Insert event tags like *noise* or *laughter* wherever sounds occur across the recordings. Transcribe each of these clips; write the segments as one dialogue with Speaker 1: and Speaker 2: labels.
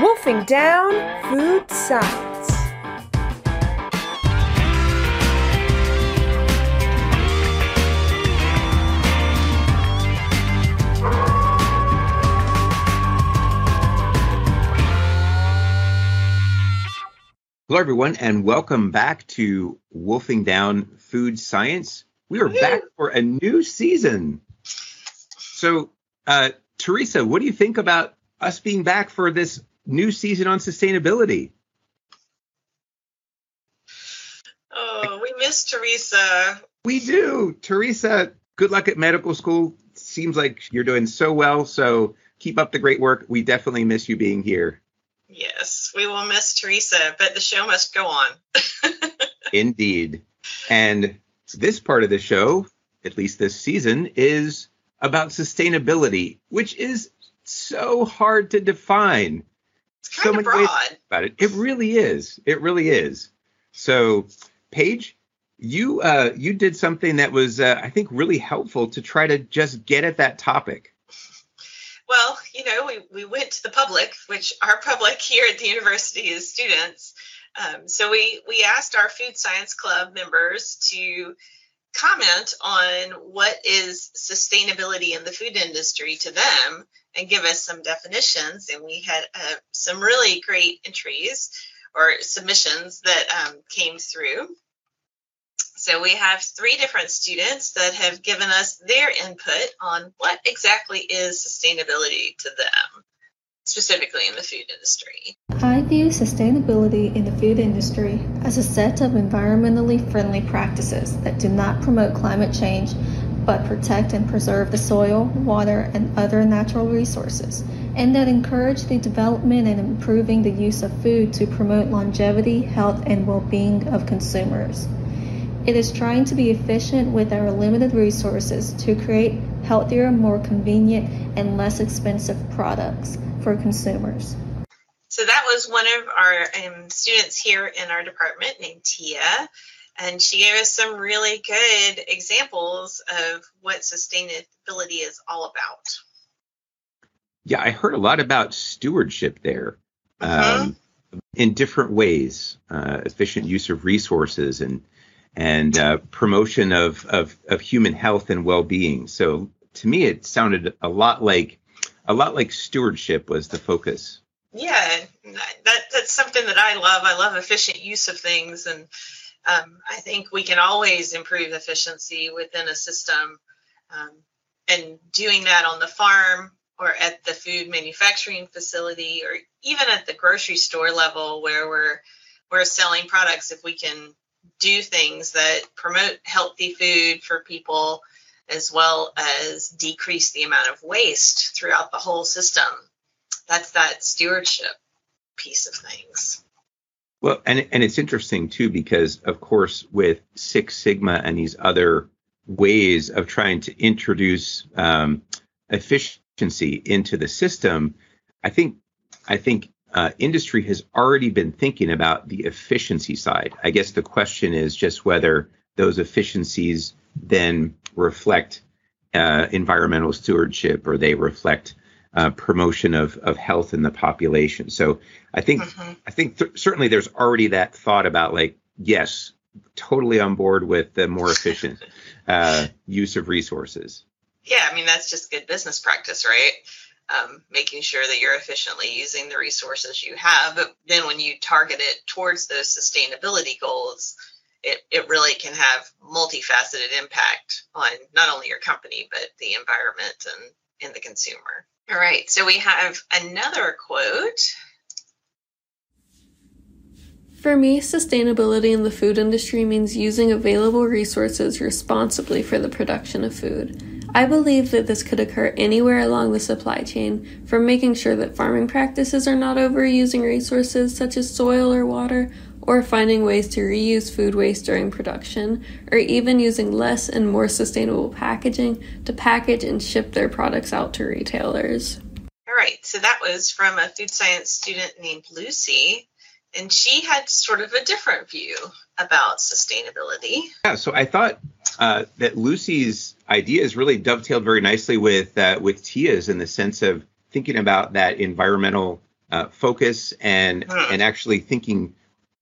Speaker 1: Wolfing Down Food Science.
Speaker 2: Hello, everyone, and welcome back to Wolfing Down Food Science. We are back for a new season. So, uh, Teresa, what do you think about us being back for this new season on sustainability?
Speaker 3: Oh, we miss Teresa.
Speaker 2: We do. Teresa, good luck at medical school. Seems like you're doing so well. So keep up the great work. We definitely miss you being here.
Speaker 3: Yes, we will miss Teresa, but the show must go on. *laughs*
Speaker 2: Indeed. And this part of the show, at least this season, is about sustainability, which is so hard to define.
Speaker 3: It's kind
Speaker 2: so
Speaker 3: of broad.
Speaker 2: about it. It really is. It really is. So, Paige, you uh, you did something that was, uh, I think, really helpful to try to just get at that topic.
Speaker 3: Well, you know, we, we went to the public, which our *laughs* public here at the university is students. Um, so we, we asked our Food Science Club members to comment on what is sustainability in the food industry to them and give us some definitions. And we had uh, some really great entries or submissions that um, came through. So we have three different students that have given us their input on what exactly is sustainability to them, specifically in the food industry.
Speaker 4: View sustainability in the food industry as a set of environmentally friendly practices that do not promote climate change but protect and preserve the soil, water, and other natural resources, and that encourage the development and improving the use of food to promote longevity, health, and well being of consumers. It is trying to be efficient with our limited resources to create healthier, more convenient, and less expensive products for consumers.
Speaker 3: So that was one of our um, students here in our department named Tia, and she gave us some really good examples of what sustainability is all about.
Speaker 2: Yeah, I heard a lot about stewardship there
Speaker 3: Mhm.
Speaker 2: um, in different ways, uh, efficient use of resources and and uh, promotion of, of of human health and well-being. So to me, it sounded a lot like a lot like stewardship was the focus.
Speaker 3: Yeah, that that's something that I love. I love efficient use of things, and um, I think we can always improve efficiency within a system. Um, and doing that on the farm or at the food manufacturing facility or even at the grocery store level where we're we're selling products if we can do things that promote healthy food for people as well as decrease the amount of waste throughout the whole system that's that stewardship piece of things
Speaker 2: Well, and and it's interesting too because of course with Six Sigma and these other ways of trying to introduce um, efficiency into the system, I think I think uh, industry has already been thinking about the efficiency side. I guess the question is just whether those efficiencies then reflect uh, environmental stewardship or they reflect uh, promotion of, of health in the population. So I think
Speaker 3: Mhm.
Speaker 2: I think th- certainly there's already that thought about like yes, totally on board with the more efficient *laughs* uh, use of resources.
Speaker 3: yeah i mean that's just good business practice right um, making sure that you're efficiently using the resources you have but then when you target it towards those sustainability goals it, it really can have multifaceted impact on not only your company but the environment and, and the consumer all right so we have another quote
Speaker 5: For me, sustainability in the food industry means using available resources responsibly for the production of food. I believe that this could occur anywhere along the supply chain, from making sure that farming practices are not overusing resources such as soil or water, or finding ways to reuse food waste during production, or even using less and more sustainable packaging to package and ship their products out to retailers.
Speaker 3: all right so that was from a food science student named lucy and she had sort of a different view about sustainability
Speaker 2: Yeah, so I thought uh, that Lucy's ideas really dovetailed very nicely with uh, with Tia's in the sense of thinking about that environmental uh, focus and
Speaker 3: Hmm.
Speaker 2: and actually thinking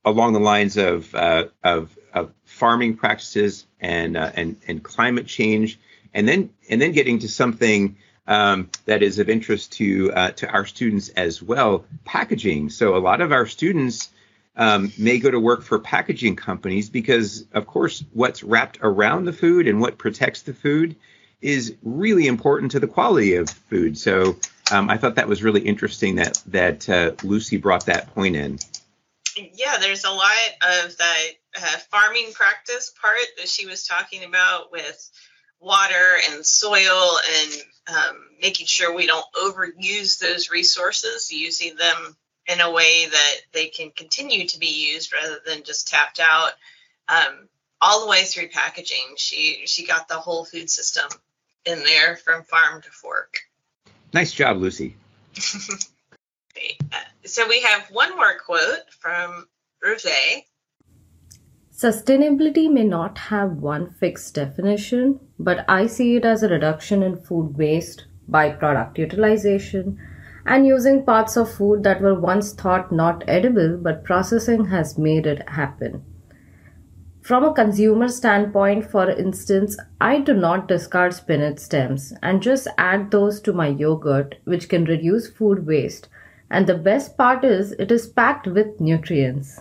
Speaker 2: along the lines of uh, of, of farming practices and uh, and and climate change, and then and then getting to something um, that is of interest to uh, to our students as well, packaging. So a lot of our students um, may go to work for packaging companies because, of course, what's wrapped around the food and what protects the food is really important to the quality of food. So um, I thought that was really interesting that that uh, Lucy brought that point in.
Speaker 3: Yeah, there's a lot of that uh, farming practice part that she was talking about with water and soil and um, making sure we don't overuse those resources, using them in a way that they can continue to be used rather than just tapped out. Um, all the way through packaging, she she got the whole food system in there from farm to fork.
Speaker 2: Nice job, Lucy. *laughs*
Speaker 3: Uh, So we have one more quote from Rosé.
Speaker 6: Sustainability may not have one fixed definition, but I see it as a reduction in food waste by product utilization and using parts of food that were once thought not edible but processing has made it happen. From a consumer standpoint, for instance, I do not discard spinach stems and just add those to my yogurt, which can reduce food waste. And the best part is, it is packed with nutrients.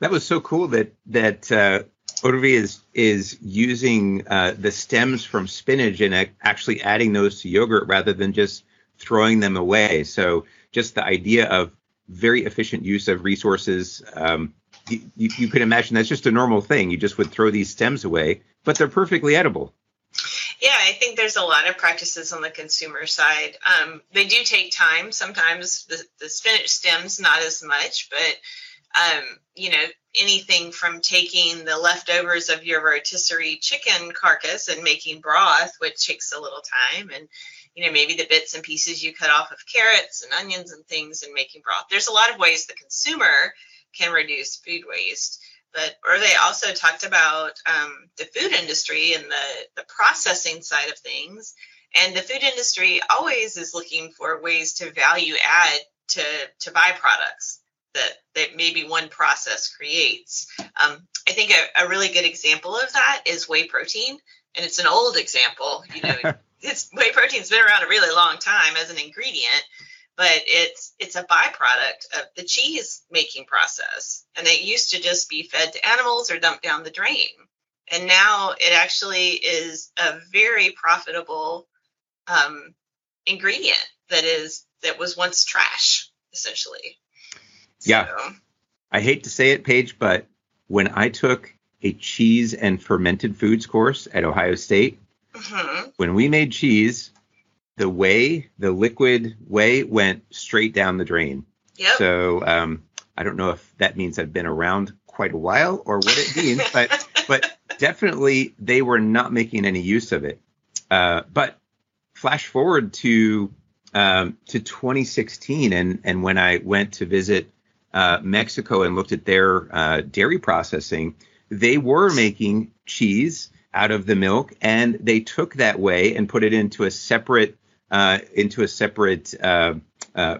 Speaker 2: That was so cool that that uh, Odorvi is is using uh, the stems from spinach and actually adding those to yogurt rather than just throwing them away. So just the idea of very efficient use of resources. Um, you, you could imagine that's just a normal thing. You just would throw these stems away, but they're perfectly edible.
Speaker 3: Yeah, I think there's a lot of practices on the consumer side. Um, they do take time. Sometimes the, the spinach stems not as much, but um, you know anything from taking the leftovers of your rotisserie chicken carcass and making broth, which takes a little time, and you know maybe the bits and pieces you cut off of carrots and onions and things and making broth. There's a lot of ways the consumer can reduce food waste but or they also talked about um, the food industry and the, the processing side of things. And the food industry always is looking for ways to value add to to byproducts that that maybe one process creates. Um, i think a, a really good example of that is whey protein and it's an old example you know. *laughs* It's whey protein's been around a really long time as an ingredient but it's it's a byproduct of the cheese making process and it used to just be fed to animals or dumped down the drain and now it actually is a very profitable um, ingredient that is that was once trash essentially
Speaker 2: Yeah. I hate to say it, Paige, but when I took a cheese and fermented foods course at Ohio State,
Speaker 3: mhm.
Speaker 2: when we made cheese, the whey, the liquid whey went straight down the drain.
Speaker 3: yep
Speaker 2: So um, I don't know if that means I've been around quite a while or what it means, *laughs* but but definitely they were not making any use of it. Uh, but flash forward to um, to 2016, and and when I went to visit uh, Mexico and looked at their uh, dairy processing, they were making cheese out of the milk, and they took that whey and put it into a separate uh, into a separate uh, uh,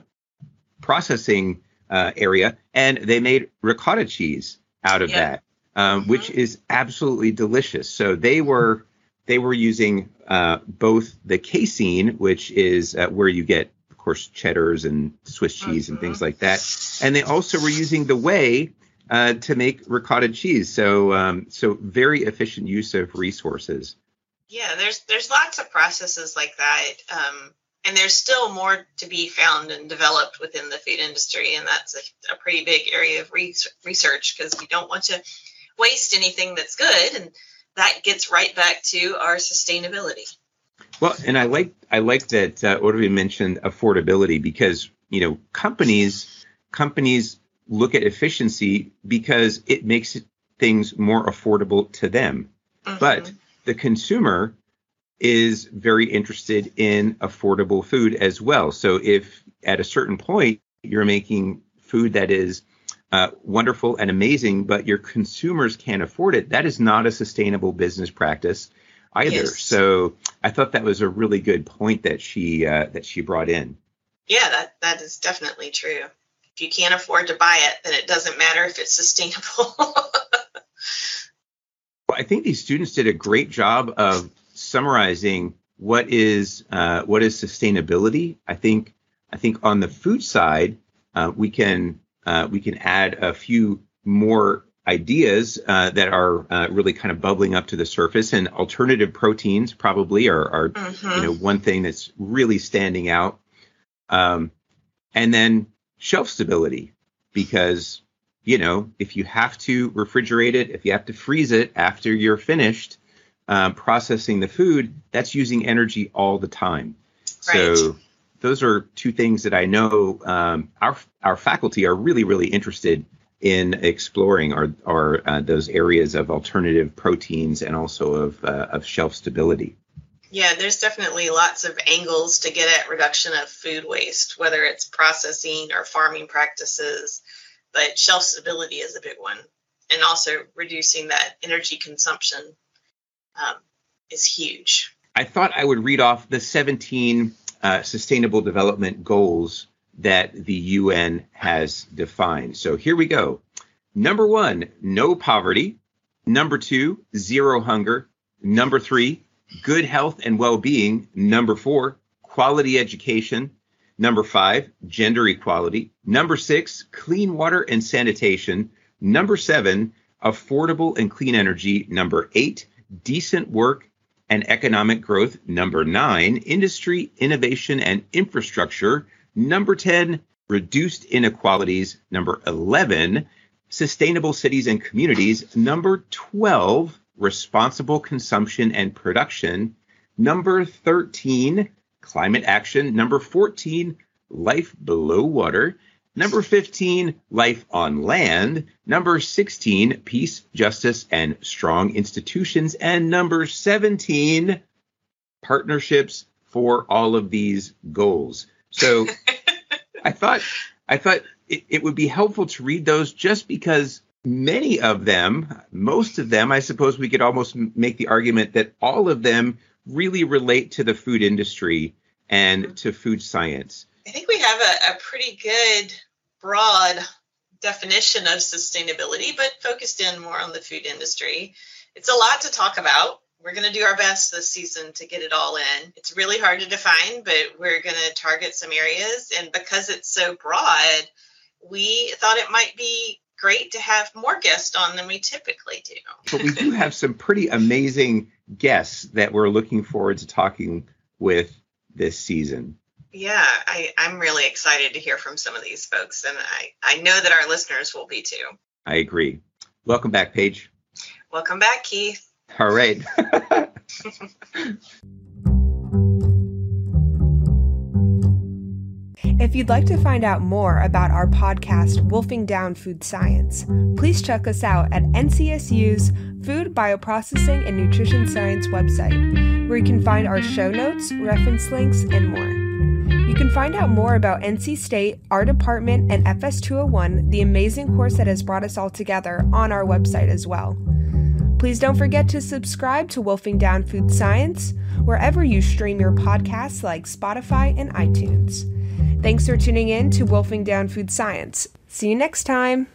Speaker 2: processing uh, area, and they made ricotta cheese out of
Speaker 3: Yeah.
Speaker 2: that, um, which is absolutely delicious. So they were they were using uh, both the casein, which is uh, where you get, of course, cheddars and Swiss cheese and things like that, and they also were using the whey uh, to make ricotta cheese. So um, so very efficient use of resources.
Speaker 3: Yeah, there's there's lots of processes like that, um, and there's still more to be found and developed within the food industry, and that's a, a pretty big area of re- research because we don't want to waste anything that's good, and that gets right back to our sustainability.
Speaker 2: Well, and I like I like that uh, Orvi mentioned affordability because you know companies companies look at efficiency because it makes things more affordable to them. But
Speaker 3: Mhm.
Speaker 2: The consumer is very interested in affordable food as well. So if at a certain point you're making food that is uh, wonderful and amazing, but your consumers can't afford it, that is not a sustainable business practice either.
Speaker 3: Yes.
Speaker 2: So I thought that was a really good point that she uh, that she brought in.
Speaker 3: Yeah, that, that is definitely true. If you can't afford to buy it, then it doesn't matter if it's sustainable. *laughs*
Speaker 2: I think these students did a great job of summarizing what is uh, what is sustainability. I think I think on the food side, uh, we can uh, we can add a few more ideas uh, that are uh, really kind of bubbling up to the surface. And alternative proteins probably are, are mm-hmm. you know one thing that's really standing out. Um, and then shelf stability, because you know if you have to refrigerate it, if you have to freeze it after you're finished um, processing the food, that's using energy all the time. Right. So those are two things that I know um, our our faculty are really really interested in exploring are are uh, those areas of alternative proteins and also of uh, of shelf stability.
Speaker 3: Yeah, there's definitely lots of angles to get at reduction of food waste, whether it's processing or farming practices, but shelf stability is a big one, and also reducing that energy consumption um, is huge.
Speaker 2: I thought I would read off the 17 uh, Sustainable Development Goals that the UN has defined. So here we go. Number one, no poverty. Number two, zero hunger. Number three, good health and well being. Number four, quality education. Number five, gender equality. Number six, clean water and sanitation. Number seven, affordable and clean energy. Number eight, decent work and economic growth. Number nine, industry, innovation, and infrastructure. Number 10, reduced inequalities. Number 11, sustainable cities and communities. Number 12, responsible consumption and production. Number 13, climate action. Number 14, life below water. Number 15, life on land. Number 16, peace, justice, and strong institutions. And number 17, partnerships for all of these goals. So *laughs* I thought I thought it, it would be helpful to read those just because many of them, most of them, I suppose we could almost make the argument that all of them really relate to the food industry and mm-hmm. to food science.
Speaker 3: I think we have a, a pretty good broad definition of sustainability, but focused in more on the food industry. It's a lot to talk about we're going to do our best this season to get it all in. It's really hard to define, but we're going to target some areas. And because it's so broad, we thought it might be great to have more guests on than we typically do.
Speaker 2: But we do have some pretty amazing guests that we're looking forward to talking with this season.
Speaker 3: Yeah, I, I'm really excited to hear from some of these folks, and I, I know that our listeners will be too.
Speaker 2: I agree. Welcome back, Paige.
Speaker 3: Welcome back, Keith.
Speaker 2: All right. *laughs*
Speaker 1: If you'd like to find out more about our podcast, Wolfing Down Food Science, please check us out at NCSU's Food Bioprocessing and Nutrition Science website, where you can find our show notes, reference links, and more. You can find out more about NC State, our department, and FS201, the amazing course that has brought us all together, on our website as well. Please don't forget to subscribe to Wolfing Down Food Science wherever you stream your podcasts like Spotify and iTunes. Thanks for tuning in to Wolfing Down Food Science. See you next time.